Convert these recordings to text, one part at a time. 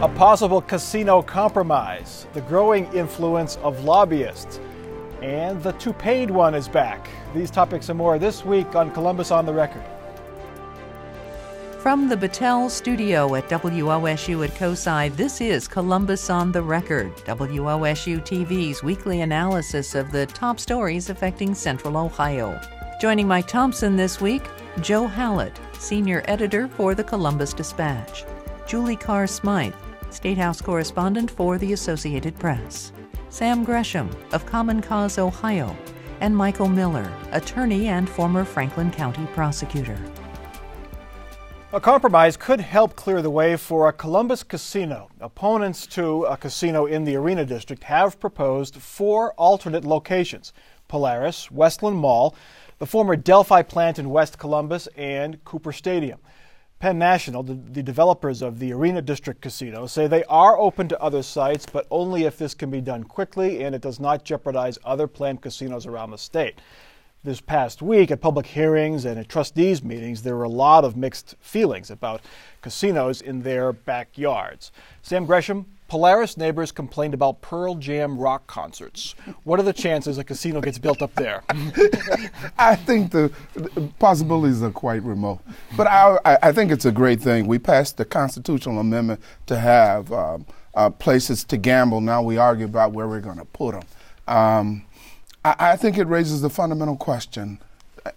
A possible casino compromise, the growing influence of lobbyists, and the two paid one is back. These topics and more this week on Columbus on the Record. From the Battelle studio at WOSU at COSI, this is Columbus on the Record, WOSU TV's weekly analysis of the top stories affecting Central Ohio. Joining Mike Thompson this week, Joe Hallett, senior editor for the Columbus Dispatch, Julie Carr Smythe, State House correspondent for the Associated Press, Sam Gresham of Common Cause Ohio, and Michael Miller, attorney and former Franklin County prosecutor. A compromise could help clear the way for a Columbus casino. Opponents to a casino in the Arena District have proposed four alternate locations Polaris, Westland Mall, the former Delphi plant in West Columbus, and Cooper Stadium. Penn National, the, the, developers of the Arena District Casino, say they are open to other sites, but only if this can be done quickly and it does not jeopardize other planned casinos around the state this past week at public hearings and at trustees meetings, there were a lot of mixed feelings about casinos in their backyards. Sam Gresham, Polaris neighbors complained about Pearl Jam rock concerts. What are the chances a casino gets built up there? I think the, possibilities are quite remote. But I, I, think it's a great thing. We passed the constitutional amendment to have um, uh, places to gamble. Now we argue about where we're going to put them. Um, I, I think it raises the fundamental question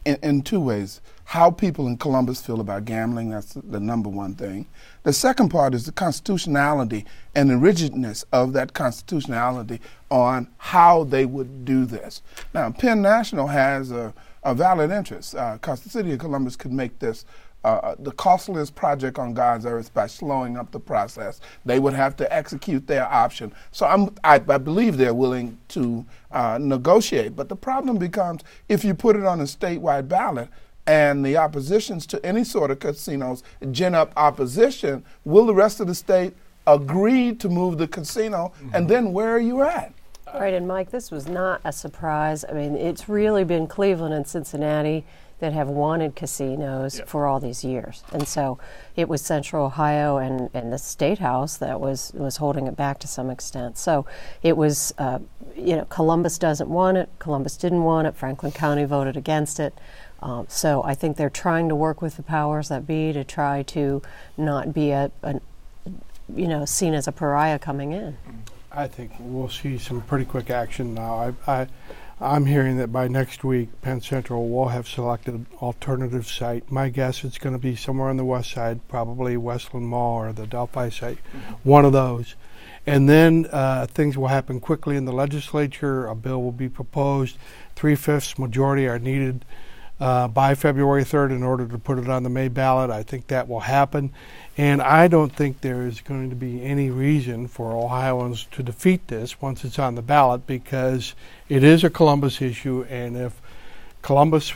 in, in, two ways. How people in Columbus feel about gambling, that's the number one thing. The second part is the constitutionality and the rigidness of that constitutionality on how they would do this. Now, Penn National has a, a valid interest, because uh, the city of Columbus could make this uh, the costliest project on God's earth by slowing up the process. They would have to execute their option. So I, I believe they're willing to uh, negotiate. But the problem becomes if you put it on a statewide ballot, and the oppositions to any sort of casinos gin up opposition, will the rest of the state agree to move the casino? Mm-hmm. And then where are you at? Right, and Mike, this was not a surprise. I mean, it's really been Cleveland and Cincinnati that have wanted casinos yeah. for all these years. And so it was Central Ohio and, and the State House that was, was holding it back to some extent. So it was, uh, you know, Columbus doesn't want it, Columbus didn't want it, Franklin County voted against it. Um, so I think they're trying to work with the powers that be to try to not be a, a you know, seen as a pariah coming in. I think we'll see some pretty quick action now. I, I I'm hearing that by next week, Penn Central will have selected an alternative site. My guess it's going to be somewhere on the west side, probably Westland Mall or the Delphi site, mm-hmm. one of those. And then uh, things will happen quickly in the legislature. A bill will be proposed. Three fifths majority are needed uh, by February 3rd in order to put it on the May ballot. I think that will happen. And I don't think there is going to be any reason for Ohioans to defeat this once it's on the ballot because it is a Columbus issue. And if Columbus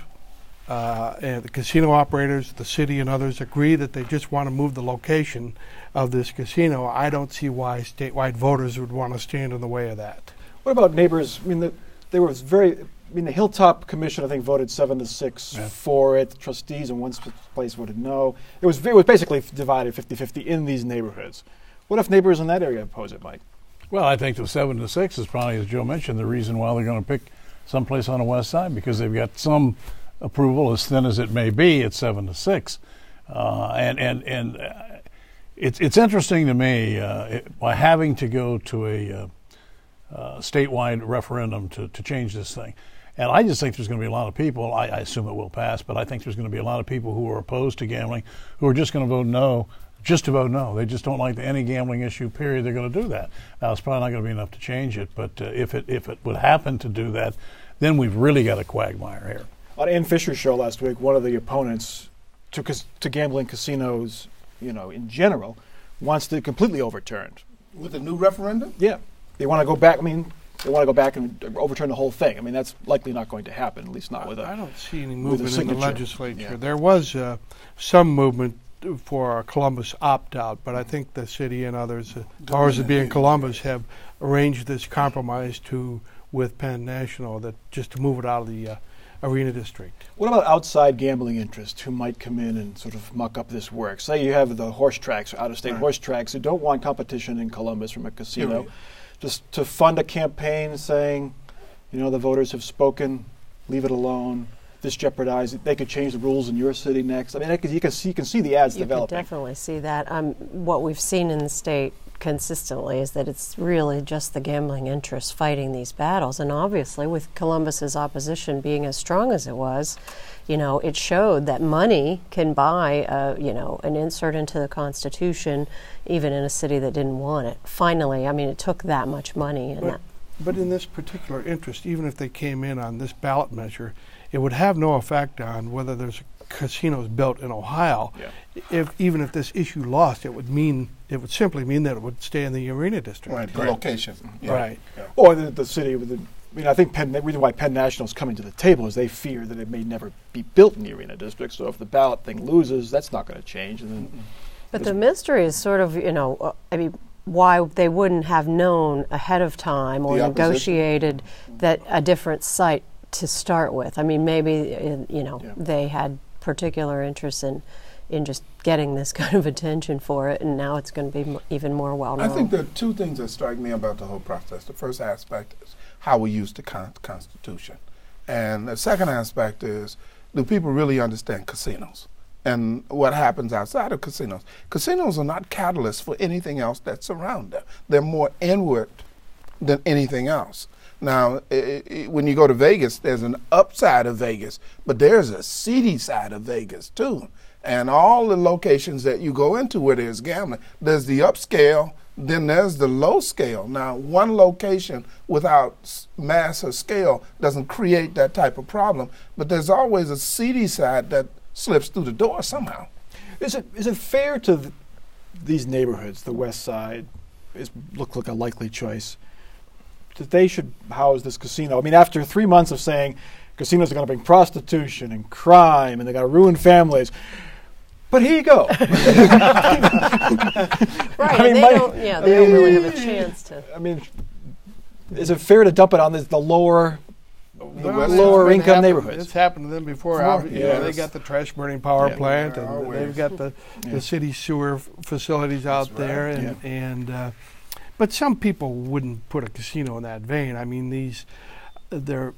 uh, and the casino operators, the city, and others agree that they just want to move the location of this casino, I don't see why statewide voters would want to stand in the way of that. What about neighbors? I mean, the, there was very I mean, the Hilltop Commission, I think, voted seven to six yeah. for it. Trustees in one place voted no. It was it was basically divided 50-50 in these neighborhoods. What if neighbors in that area oppose it, Mike? Well, I think the seven to six is probably, as Joe mentioned, the reason why they're going to pick someplace on the west side because they've got some approval, as thin as it may be, at seven to six, uh, and and and uh, it's it's interesting to me uh, it, by having to go to a uh, uh, statewide referendum to to change this thing. And I just think there's going to be a lot of people, I, I assume it will pass, but I think there's going to be a lot of people who are opposed to gambling who are just going to vote no just to vote no. They just don't like the, any gambling issue. Period. They're going to do that. Now it's probably not going to be enough to change it, but uh, if it if it would happen to do that, then we've really got a quagmire here. On Ann Fisher's show last week, one of the opponents to to gambling casinos, you know, in general, wants to completely overturned with a new referendum. Yeah, they want to go back. I mean, they want to go back and overturn the whole thing. I mean, that's likely not going to happen, at least not with a. I don't see any movement in the legislature. Yeah. There was uh, some movement for a Columbus opt out, but I think the city and others, uh, powers that be in Columbus, have arranged this compromise to with Penn National that just to move it out of the uh, arena district. What about outside gambling interests who might come in and sort of muck up this work? Say you have the horse tracks, out of state Right. horse tracks, who don't want competition in Columbus from a casino, Period. Just to fund a campaign saying, you know, the voters have spoken, leave it alone. This jeopardizes. They could change the rules in your city next. I mean, you can see you can see the ads You can developing. definitely see that. Um, what we've seen in the state consistently is that it's really just the gambling interests fighting these battles. And obviously, with Columbus's opposition being as strong as it was, you know, it showed that money can buy, uh, you know, an insert into the Constitution, even in a city that didn't want it. Finally, I mean, it took that much money, and But, that, but in this particular interest, even if they came in on this ballot measure, it would have no effect on whether there's casinos built in Ohio. Yeah. If even if this issue lost, it would mean it would simply mean that it would stay in the arena district. Right, the location. Yeah. Right. Or the, the city with the. I mean, I think Penn, the reason why Penn National is coming to the table is they fear that it may never be built in the arena district. So if the ballot thing loses, that's not going to change. And then But the mystery is sort of, you know, uh, I mean, why they wouldn't have known ahead of time or negotiated that a different site to start with. I mean, maybe uh, you know Yeah. they had particular interest in in just getting this kind of attention for it, and now it's going to be m- even more well known. I think there are two things that strike me about the whole process. The first aspect is how we use the con- Constitution. And the second aspect is do people really understand casinos and what happens outside of casinos? Casinos are not catalysts for anything else that's around them, they're more inward than anything else. Now, i i when you go to Vegas, there's an upside of Vegas, but there's a seedy side of Vegas too. And all the locations that you go into where there's gambling, there's the upscale, then there's the low scale. Now, one location without mass or scale doesn't create that type of problem, but there's always a seedy side that slips through the door somehow. Is it is it fair to th- these neighborhoods, the West Side, is look like a likely choice that they should house this casino? I mean, after three months of saying casinos are going to bring prostitution and crime and they're going to ruin families, but here you go. right, I mean, they my- don't, yeah, they don't really have a chance to. I mean, is it fair to dump it on this, the lower? Well, lower income happen- neighborhoods. It's happened to them before. Before, obvi- you know, they yes. got the trash burning power Yeah. plant, and always. they've got the, Yeah. the city sewer f- facilities out right. there, and and uh, but some people wouldn't put a casino in that vein. I mean, these they're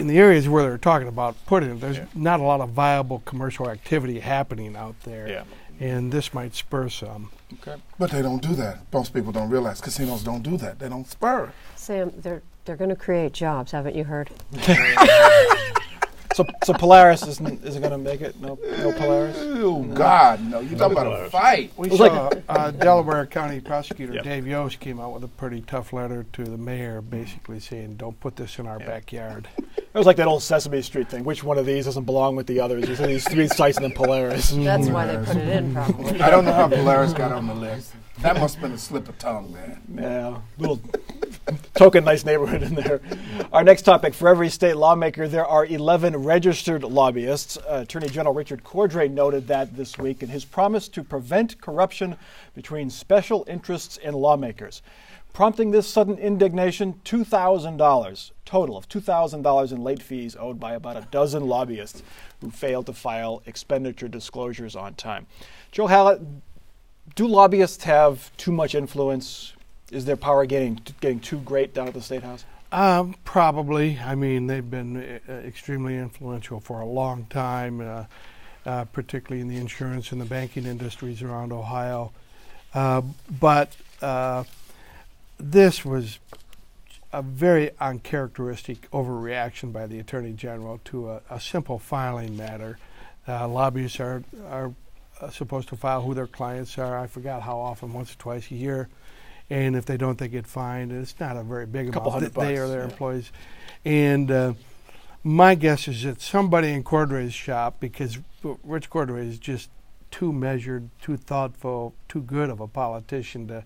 in the areas where they're talking about putting it. There's Yeah. not a lot of viable commercial activity happening out there, Yeah. and this might spur some. Okay. But they don't do that. Most people don't realize casinos don't do that. They don't spur. Sam, they're they're going to create jobs, haven't you heard? So, so Polaris isn't isn't going to make it. No, no Polaris. Oh God, no! You're talking about a fight. We was saw like uh, Delaware County Prosecutor Yeah. Dave Yost came out with a pretty tough letter to the mayor, basically saying, "Don't put this in our Yeah. backyard." It was like that old Sesame Street thing. Which one of these doesn't belong with the others? These are these three sites and then Polaris. That's why they put it in, probably. I don't know how Polaris got on the list. That must have been a slip of tongue, man. Yeah, little token nice neighborhood in there. Our next topic: for every state lawmaker, there are 11 registered lobbyists. Uh, Attorney General Richard Cordray noted that this week in his promise to prevent corruption between special interests and lawmakers. Prompting this sudden indignation, $2,000 total of $2,000 in late fees owed by about a dozen lobbyists who failed to file expenditure disclosures on time. Joe Hallett, do lobbyists have too much influence? Is their power getting getting too great down at the state house? Um, probably. I mean, they've been uh, extremely influential for a long time, uh, uh, particularly in the insurance and the banking industries around Ohio. Uh, but uh, this was a very uncharacteristic overreaction by the Attorney General to a, a simple filing matter. Lobbyists are are supposed to file who their clients are. I forgot how often, once or twice a year. And if they don't, they get fined. And it's not a very big Couple amount. They or bucks, their yeah. employees. And uh, my guess is that somebody in Cordray's shop, because Rich Cordray is just too measured, too thoughtful, too good of a politician to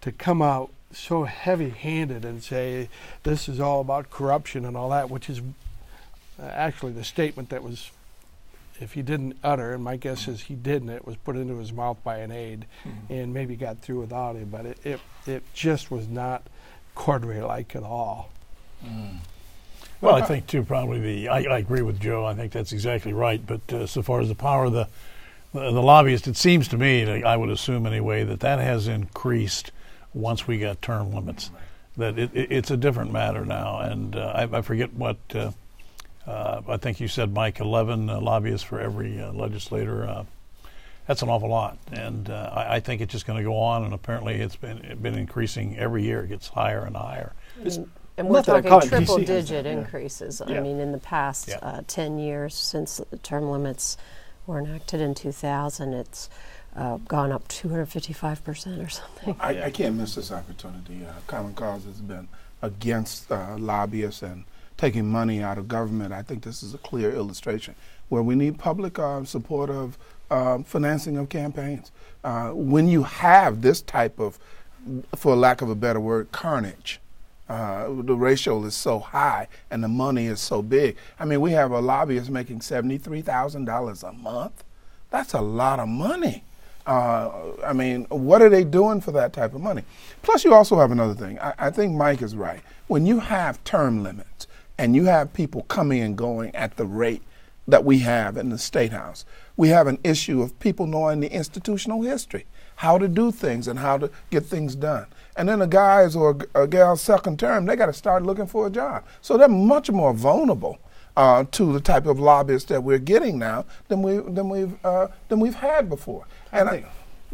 to come out so heavy-handed and say this is all about corruption and all that, which is uh, actually the statement that was, if he didn't utter, and my guess is he didn't, it was put into his mouth by an aide, and maybe got through without him. But it it, it just was not Cordray-like at all. Well, I think too probably the. I, I agree with Joe. I think that's exactly right. But uh, so far as the power of the the, the lobbyist, it seems to me, like I would assume anyway, that that has increased once we got term limits. That it, it, it's a different matter now, and uh, I, I forget what. Uh, uh, I think you said, Mike, 11 uh, lobbyists for every uh, legislator. Uh, that's an awful lot, and uh, I, I think it's just going to go on. And apparently, it's been it been increasing every year. It gets higher and higher. And, and we're Not that I talking triple DC digit that, yeah. increases. I mean, in the past Yeah. uh, 10 years since the term limits were enacted in 2000, it's uh, gone up 255% or something. I, I can't miss this opportunity. Uh, Common Cause has been against uh, lobbyists and taking money out of government. I think this is a clear illustration where we need public uh, support of um, financing of campaigns. Uh, when you have this type of, for lack of a better word, carnage, uh, the ratio is so high and the money is so big. I mean, we have a lobbyist making $73,000 a month. That's a lot of money. Uh, I mean, what are they doing for that type of money? Plus, you also have another thing. I, I think Mike is right. When you have term limits and you have people coming and going at the rate that we have in the State House, we have an issue of people knowing the institutional history, how to do things and how to get things done. And then the guys or a gal's second term, they got to start looking for a job. So they're much more vulnerable uh, to the type of lobbyists that we're getting now than we than we've uh, than we've had before. And I,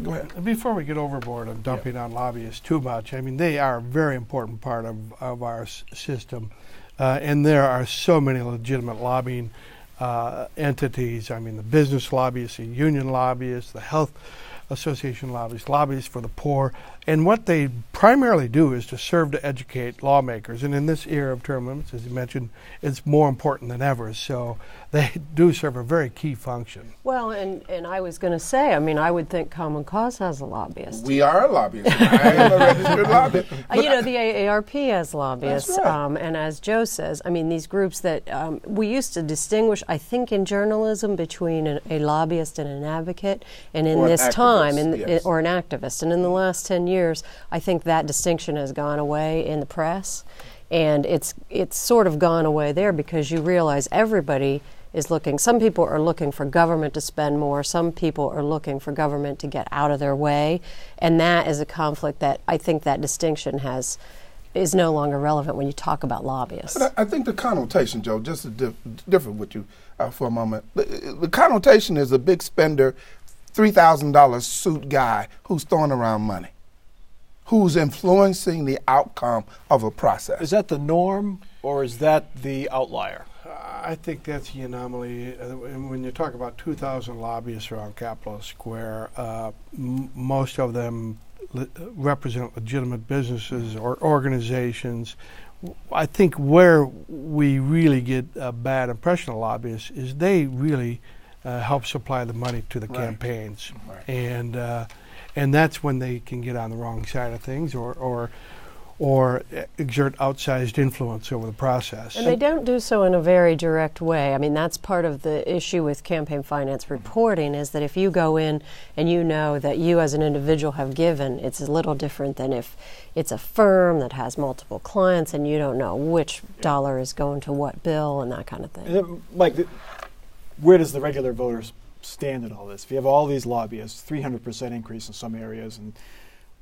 go ahead. Before we get overboard on dumping on lobbyists too much, I mean, they are a very important part of, of our s- system. Uh, and there are so many legitimate lobbying uh, entities. I mean, the business lobbyists, the union lobbyists, the health association lobbies, lobbyists for the poor. And what they primarily do is to serve to educate lawmakers. And in this era of term limits, as you mentioned, it's more important than ever. So they do serve a very key function. Well, and, and I was going to say, I mean, I would think Common Cause has a lobbyist. We are a lobbyist. I am a registered lobbyist. You know, the AARP has lobbyists, That's right. um, and as Joe says, I mean, these groups that um, we used to distinguish, I think, in journalism between an, a lobbyist and an advocate, and in Or this time, activist, in, yes. or an activist, and in the last ten years, I think that distinction has gone away in the press, and it's it's sort of gone away there because you realize everybody is looking. Some people are looking for government to spend more. Some people are looking for government to get out of their way, and that is a conflict that I think that distinction has is no longer relevant when you talk about lobbyists. I, I think the connotation, Joe, just to dif- differ with you uh, for a moment. The, the connotation is a big spender, three thousand dollars suit guy who's throwing around money, who's influencing the outcome of a process. Is that the norm or is that the outlier? I think that's the anomaly. Uh, when you talk about 2,000 lobbyists around Capitol Square, uh, m- most of them le- represent legitimate businesses or organizations. I think where we really get a bad impression of lobbyists is they really uh, help supply the money to the Right. campaigns, Right. and uh, and that's when they can get on the wrong side of things or or or exert outsized influence over the process. And they don't do so in a very direct way. I mean, that's part of the issue with campaign finance reporting is that if you go in and you know that you as an individual have given, it's a little different than if it's a firm that has multiple clients and you don't know which dollar is going to what bill and that kind of thing. Mike, th- where does the regular voter stand in all this? If you have all these lobbyists, 300% increase in some areas, and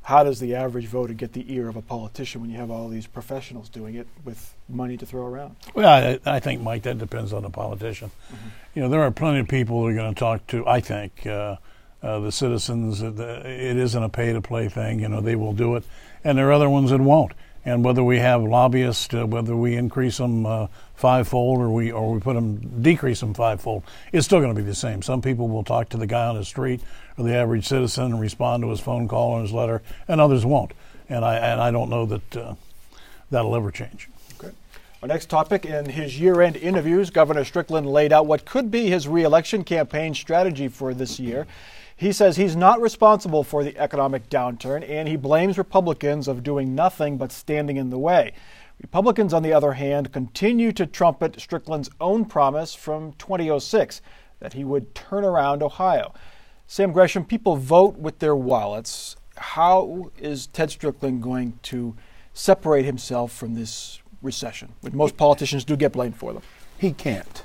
how does the average voter get the ear of a politician when you have all these professionals doing it with money to throw around? Well, I, I think, Mike, that depends on the politician. You know, there are plenty of people who are going to talk to, I think, uh, uh, the citizens. uh, The, it isn't a pay to play thing. You know, they will do it. And there are other ones that won't. And whether we have lobbyists, uh, whether we increase them uh, fivefold or we or we put them decrease them fivefold, it's still going to be the same. Some people will talk to the guy on the street or the average citizen and respond to his phone call or his letter, and others won't. And I and I don't know that uh, that'll ever change. Okay. Our next topic in his year end interviews, Governor Strickland laid out what could be his reelection campaign strategy for this year. He says he's not responsible for the economic downturn and he blames Republicans of doing nothing but standing in the way. Republicans, on the other hand, continue to trumpet Strickland's own promise from 2006 that he would turn around Ohio. Sam Gresham, people vote with their wallets. How is Ted Strickland going to separate himself from this recession, which most politicians do get blamed for them? He can't.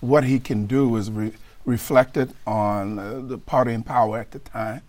What he can do is re- reflect it on uh, the party in power at the time,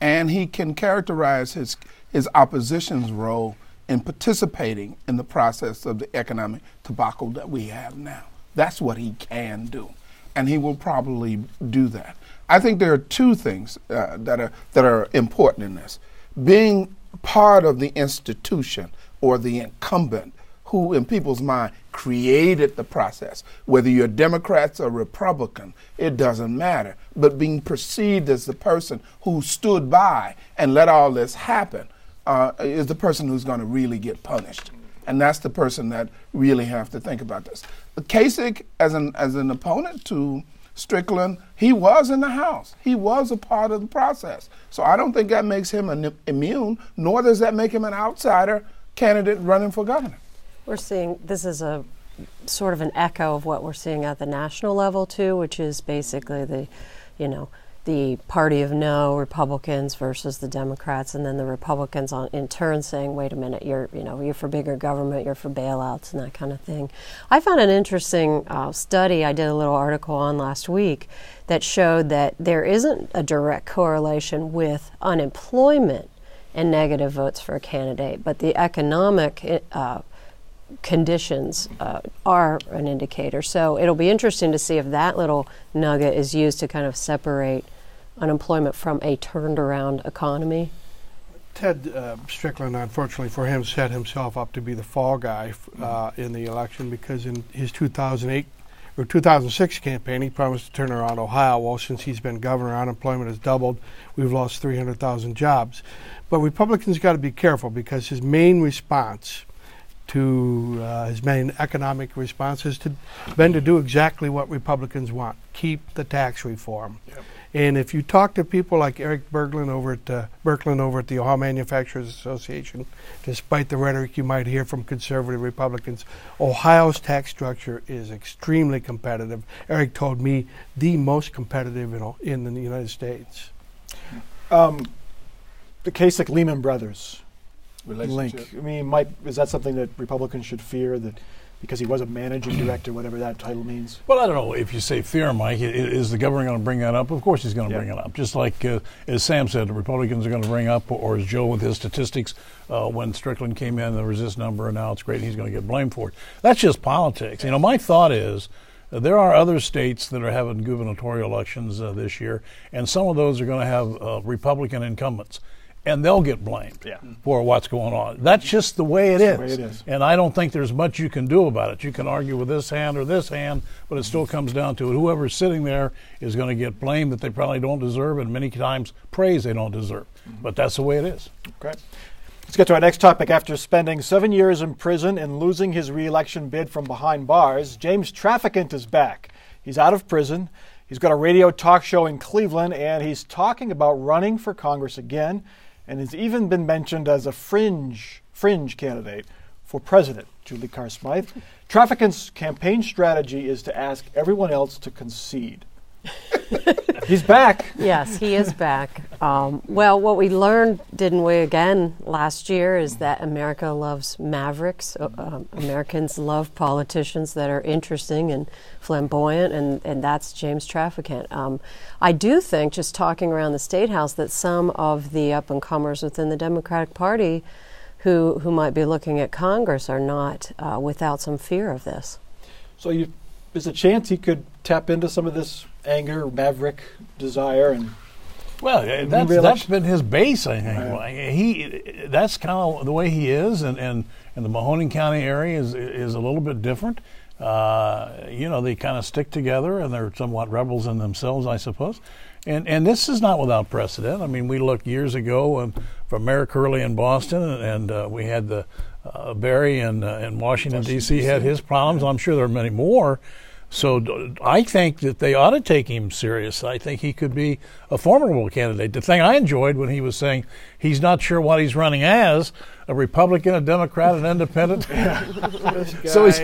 and he can characterize his his opposition's role in participating in the process of the economic tobacco that we have now. That's what he can do, and he will probably do that. I think there are two things uh, that are that are important in this: being part of the institution or the incumbent who, in people's mind, created the process. Whether you're Democrats or Republican, it doesn't matter. But being perceived as the person who stood by and let all this happen uh, is the person who's going to really get punished. And that's the person that really have to think about this. Kasich, as an as an opponent to Strickland, he was in the House. He was a part of the process. So I don't think that makes him an, immune, nor does that make him an outsider candidate running for governor. We're seeing this is a sort of an echo of what we're seeing at the national level too, which is basically the, you know, the party of no Republicans versus the Democrats, and then the Republicans on, in turn saying, "Wait a minute, you're you know you're for bigger government, you're for bailouts and that kind of thing." I found an interesting uh, study I did a little article on last week that showed that there isn't a direct correlation with unemployment and negative votes for a candidate, but the economic uh, conditions uh, are an indicator. So it'll be interesting to see if that little nugget is used to kind of separate unemployment from a turned around economy? Ted uh, Strickland, unfortunately for him, set himself up to be the fall guy uh, in the election because in his 2008 or 2006 campaign, he promised to turn around Ohio. Well, since he's been governor, unemployment has doubled. We've lost 300,000 jobs. But Republicans got to be careful because his main response to uh, his main economic response has to, been to do exactly what Republicans want keep the tax reform. Yep. And if you talk to people like Eric Burkland over at uh, over at the Ohio Manufacturers Association, despite the rhetoric you might hear from conservative Republicans, Ohio's tax structure is extremely competitive. Eric told me the most competitive in, in the United States. Um, the Kasich Lehman Brothers link. I mean, might is that something that Republicans should fear that? because he was a managing director, whatever that title means. Well, I don't know if you say fear, Mike. Is the governor going to bring that up? Of course, he's going to yeah. bring it up. Just like uh, as Sam said, the Republicans are going to bring up, or as Joe with his statistics uh, when Strickland came in, there was this number, and now it's great. and He's going to get blamed for it. That's just politics. You know, my thought is. Uh, there are other states that are having gubernatorial elections uh, this year, and some of those are going to have uh, Republican incumbents and they'll get blamed yeah. for what's going on. That's just the way it is. Way it is. And I don't think there's much you can do about it. You can argue with this hand or this hand, but it still comes down to it. Whoever's sitting there is going to get blamed that they probably don't deserve, and many times praise they don't deserve. Mm-hmm. But that's the way it is. Okay. Let's get to our next topic. After spending seven years in prison and losing his reelection bid from behind bars, James Traficant is back. He's out of prison. He's got a radio talk show in Cleveland, and he's talking about running for Congress again and has even been mentioned as a fringe fringe candidate for president. Julie Carr Smythe. Traficant's campaign strategy is to ask everyone else to concede. He's back. Yes, he is back. Um, well, what we learned, didn't we, again last year, is that America loves mavericks. Uh, um, Americans love politicians that are interesting and flamboyant, and, and that's James Traficant. Um, I do think, just talking around the State House, that some of the up and comers within the Democratic Party who, who might be looking at Congress are not uh, without some fear of this. So you, there's a chance he could tap into some of this anger, maverick desire, and well, that's, that's been his base. I think right. he that's kind of the way he is, and and, and the Mahoning County area is is a little bit different. Uh, you know, they kind of stick together, and they're somewhat rebels in themselves, I suppose. And and this is not without precedent. I mean, we looked years ago um, from Mayor Curley in Boston, and, and uh, we had the uh, Barry in uh, in Washington, Washington D.C. had his problems. I'm sure there are many more. So I think that they ought to take him serious. I think he could be a formidable candidate. The thing I enjoyed when he was saying he's not sure what he's running as a Republican, a Democrat, an independent. guy, so he's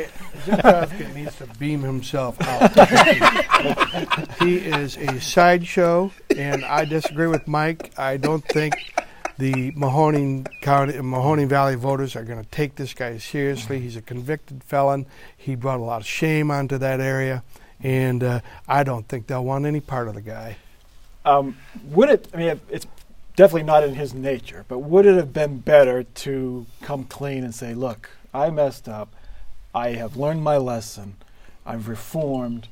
Jim needs to beam himself out. he is a sideshow, and I disagree with Mike. I don't think the Mahoning County, Mahoning Valley voters are going to take this guy seriously. He's a convicted felon. He brought a lot of shame onto that area, and uh, I don't think they'll want any part of the guy. Um, would it? I mean, it's definitely not in his nature, but would it have been better to come clean and say, "Look, I messed up. I have learned my lesson. I've reformed."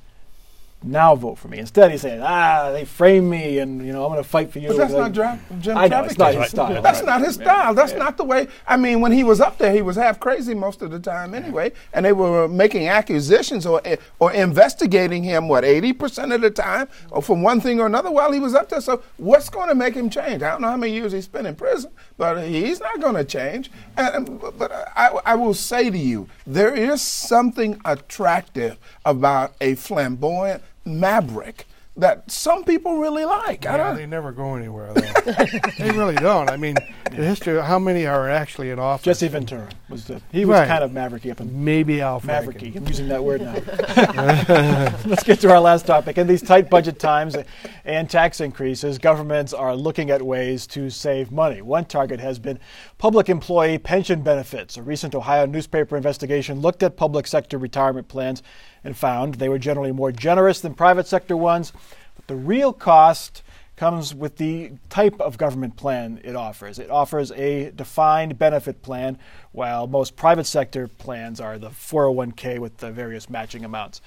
Now vote for me. Instead, he's saying, ah, they framed me, and you know I'm going to fight for you. But that's not dra- Jim I know, it's not his style. That's not his style. That's yeah. not the way. I mean, when he was up there, he was half crazy most of the time anyway, and they were making accusations or or investigating him what 80 percent of the time, or from one thing or another while he was up there. So what's going to make him change? I don't know how many years he spent in prison, but he's not going to change. And, but I, I will say to you, there is something attractive about a flamboyant maverick that some people really like. Yeah, they never go anywhere though. they really don't. I mean, the history. How many are actually in office? Jesse Ventura was the. He was right. kind of mavericky up in maybe Al Mavericky. I'm using that word now. Let's get to our last topic. In these tight budget times and tax increases, governments are looking at ways to save money. One target has been public employee pension benefits. A recent Ohio newspaper investigation looked at public sector retirement plans and found they were generally more generous than private sector ones. But the real cost comes with the type of government plan it offers. It offers a defined benefit plan, while most private sector plans are the 401k with the various matching amounts.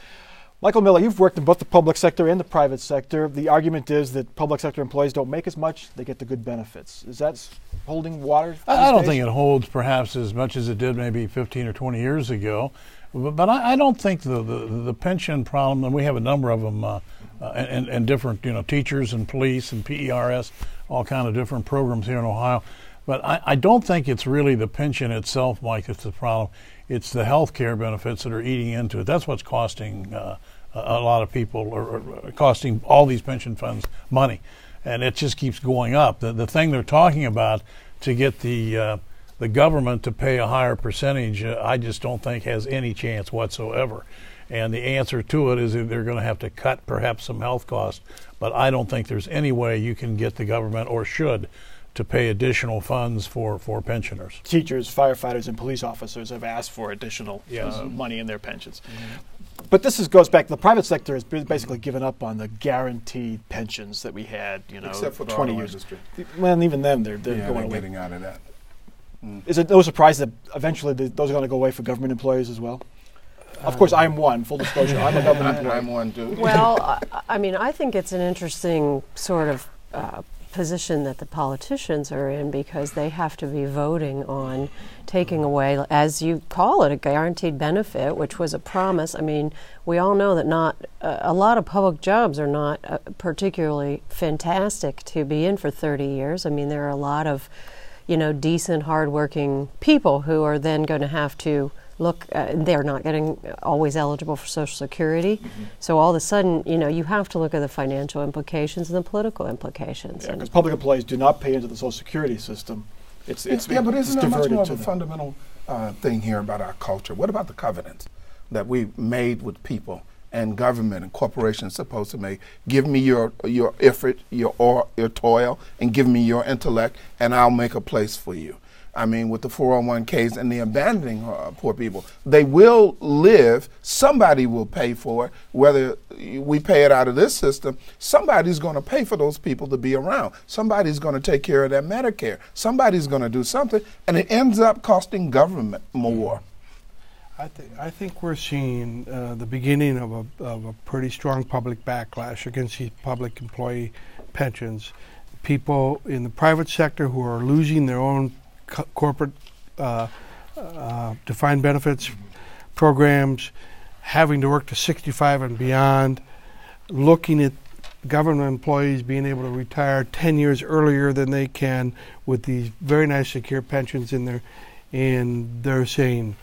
Michael Miller, you've worked in both the public sector and the private sector. The argument is that public sector employees don't make as much, they get the good benefits. Is that holding water? I don't days? think it holds perhaps as much as it did maybe 15 or 20 years ago. But, I, I, don't think the, the, the, pension problem, and we have a number of them, uh, uh, and, and different, you know, teachers and police and PERS, all kind of different programs here in Ohio. But I, I don't think it's really the pension itself, Mike, that's the problem. It's the health care benefits that are eating into it. That's what's costing uh, a lot of people, or, or, costing all these pension funds money. And it just keeps going up. The, the thing they're talking about to get the uh, the government to pay a higher percentage, uh, I just don't think has any chance whatsoever. And the answer to it is that they're going to have to cut perhaps some health costs. But I don't think there's any way you can get the government or should to pay additional funds for, for pensioners. Teachers, firefighters, and police officers have asked for additional yes. uh, money in their pensions. Mm-hmm. But this is, goes back. The private sector has basically given up on the guaranteed pensions that we had, you know, Except for 20 years. Industry. Well, even then, they're, they're yeah, going they're away. getting out of that. Mm. Is it no surprise that eventually the, those are going to go away for government employees as well? Of course, I'm one. Full disclosure, I'm a government employee. I'm one too. Well, I, I, mean, I think it's an interesting sort of uh, position that the politicians are in because they have to be voting on taking away, as you call it, a guaranteed benefit, which was a promise. I mean, we all know that not uh, a lot of public jobs are not uh, particularly fantastic to be in for 30 years. I mean, there are a lot of you know, decent, hardworking people who are then going to have to look. Uh, they're not getting always eligible for Social Security, mm-hmm. so all of a sudden, you know, you have to look at the financial implications and the political implications. Yeah, because public employees do not pay into the Social Security system. It's, it's yeah, but isn't there much more of a them. fundamental uh, thing here about our culture? What about the covenants that we made with people? And government and corporations supposed to make. Give me your your effort, your or, your toil, and give me your intellect, and I'll make a place for you. I mean, with the 401ks and the abandoning uh, poor people, they will live. Somebody will pay for it. Whether we pay it out of this system, somebody's going to pay for those people to be around. Somebody's going to take care of their Medicare. Somebody's going to do something, and it ends up costing government more. I, th- I think we're seeing uh, the beginning of a, of a pretty strong public backlash against these public employee pensions. People in the private sector who are losing their own co- corporate uh, uh, defined benefits programs, having to work to 65 and beyond, looking at government employees being able to retire 10 years earlier than they can with these very nice secure pensions in there, and they're saying,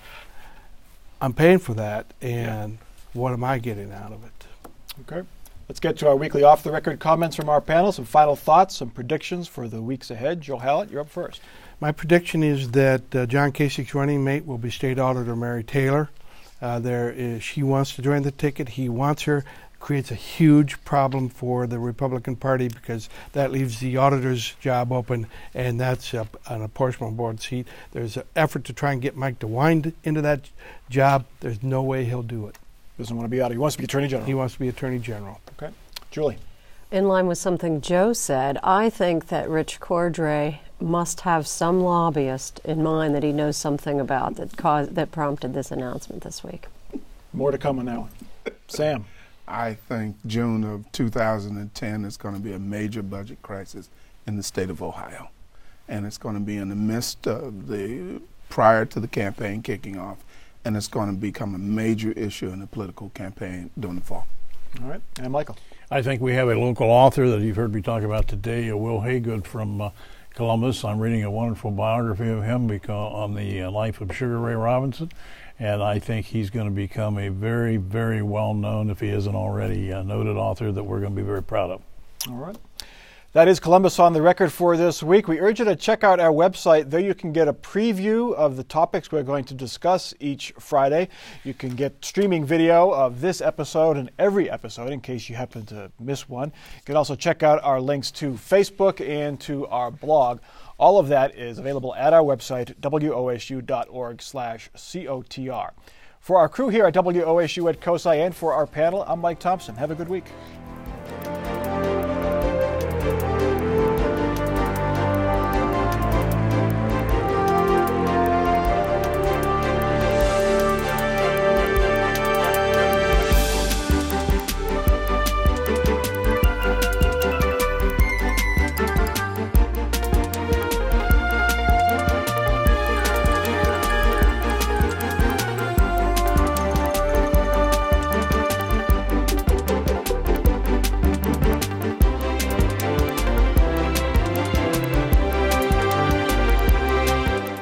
I'm paying for that, and yeah. what am I getting out of it? Okay. Let's get to our weekly off the record comments from our panel. Some final thoughts, some predictions for the weeks ahead. Joe Hallett, you're up first. My prediction is that uh, John Kasich's running mate will be State Auditor Mary Taylor. Uh, there is, she wants to join the ticket. He wants her. Creates a huge problem for the Republican Party because that leaves the auditor's job open, and that's a, an apportionment board seat. There's an effort to try and get Mike DeWine into that job. There's no way he'll do it. Doesn't want to be out. He wants to be Attorney General. He wants to be Attorney General. Okay. Julie. In line with something Joe said, I think that Rich Cordray must have some lobbyist in mind that he knows something about that caused that prompted this announcement this week. More to come on that one. Sam. I think June of 2010 is going to be a major budget crisis in the state of Ohio. And it's going to be in the midst of the prior to the campaign kicking off. And it's going to become a major issue in the political campaign during the fall. All right. And Michael. I think we have a local author that you've heard me talk about today, uh, Wil Haygood from uh, Columbus. I'm reading a wonderful biography of him because, on the uh, life of Sugar Ray Robinson, and I think he's going to become a very, very well known, if he isn't already, a noted author that we're going to be very proud of. All right. That is Columbus on the record for this week. We urge you to check out our website. There you can get a preview of the topics we're going to discuss each Friday. You can get streaming video of this episode and every episode in case you happen to miss one. You can also check out our links to Facebook and to our blog. All of that is available at our website, wosu.org slash COTR. For our crew here at WOSU at COSI and for our panel, I'm Mike Thompson. Have a good week.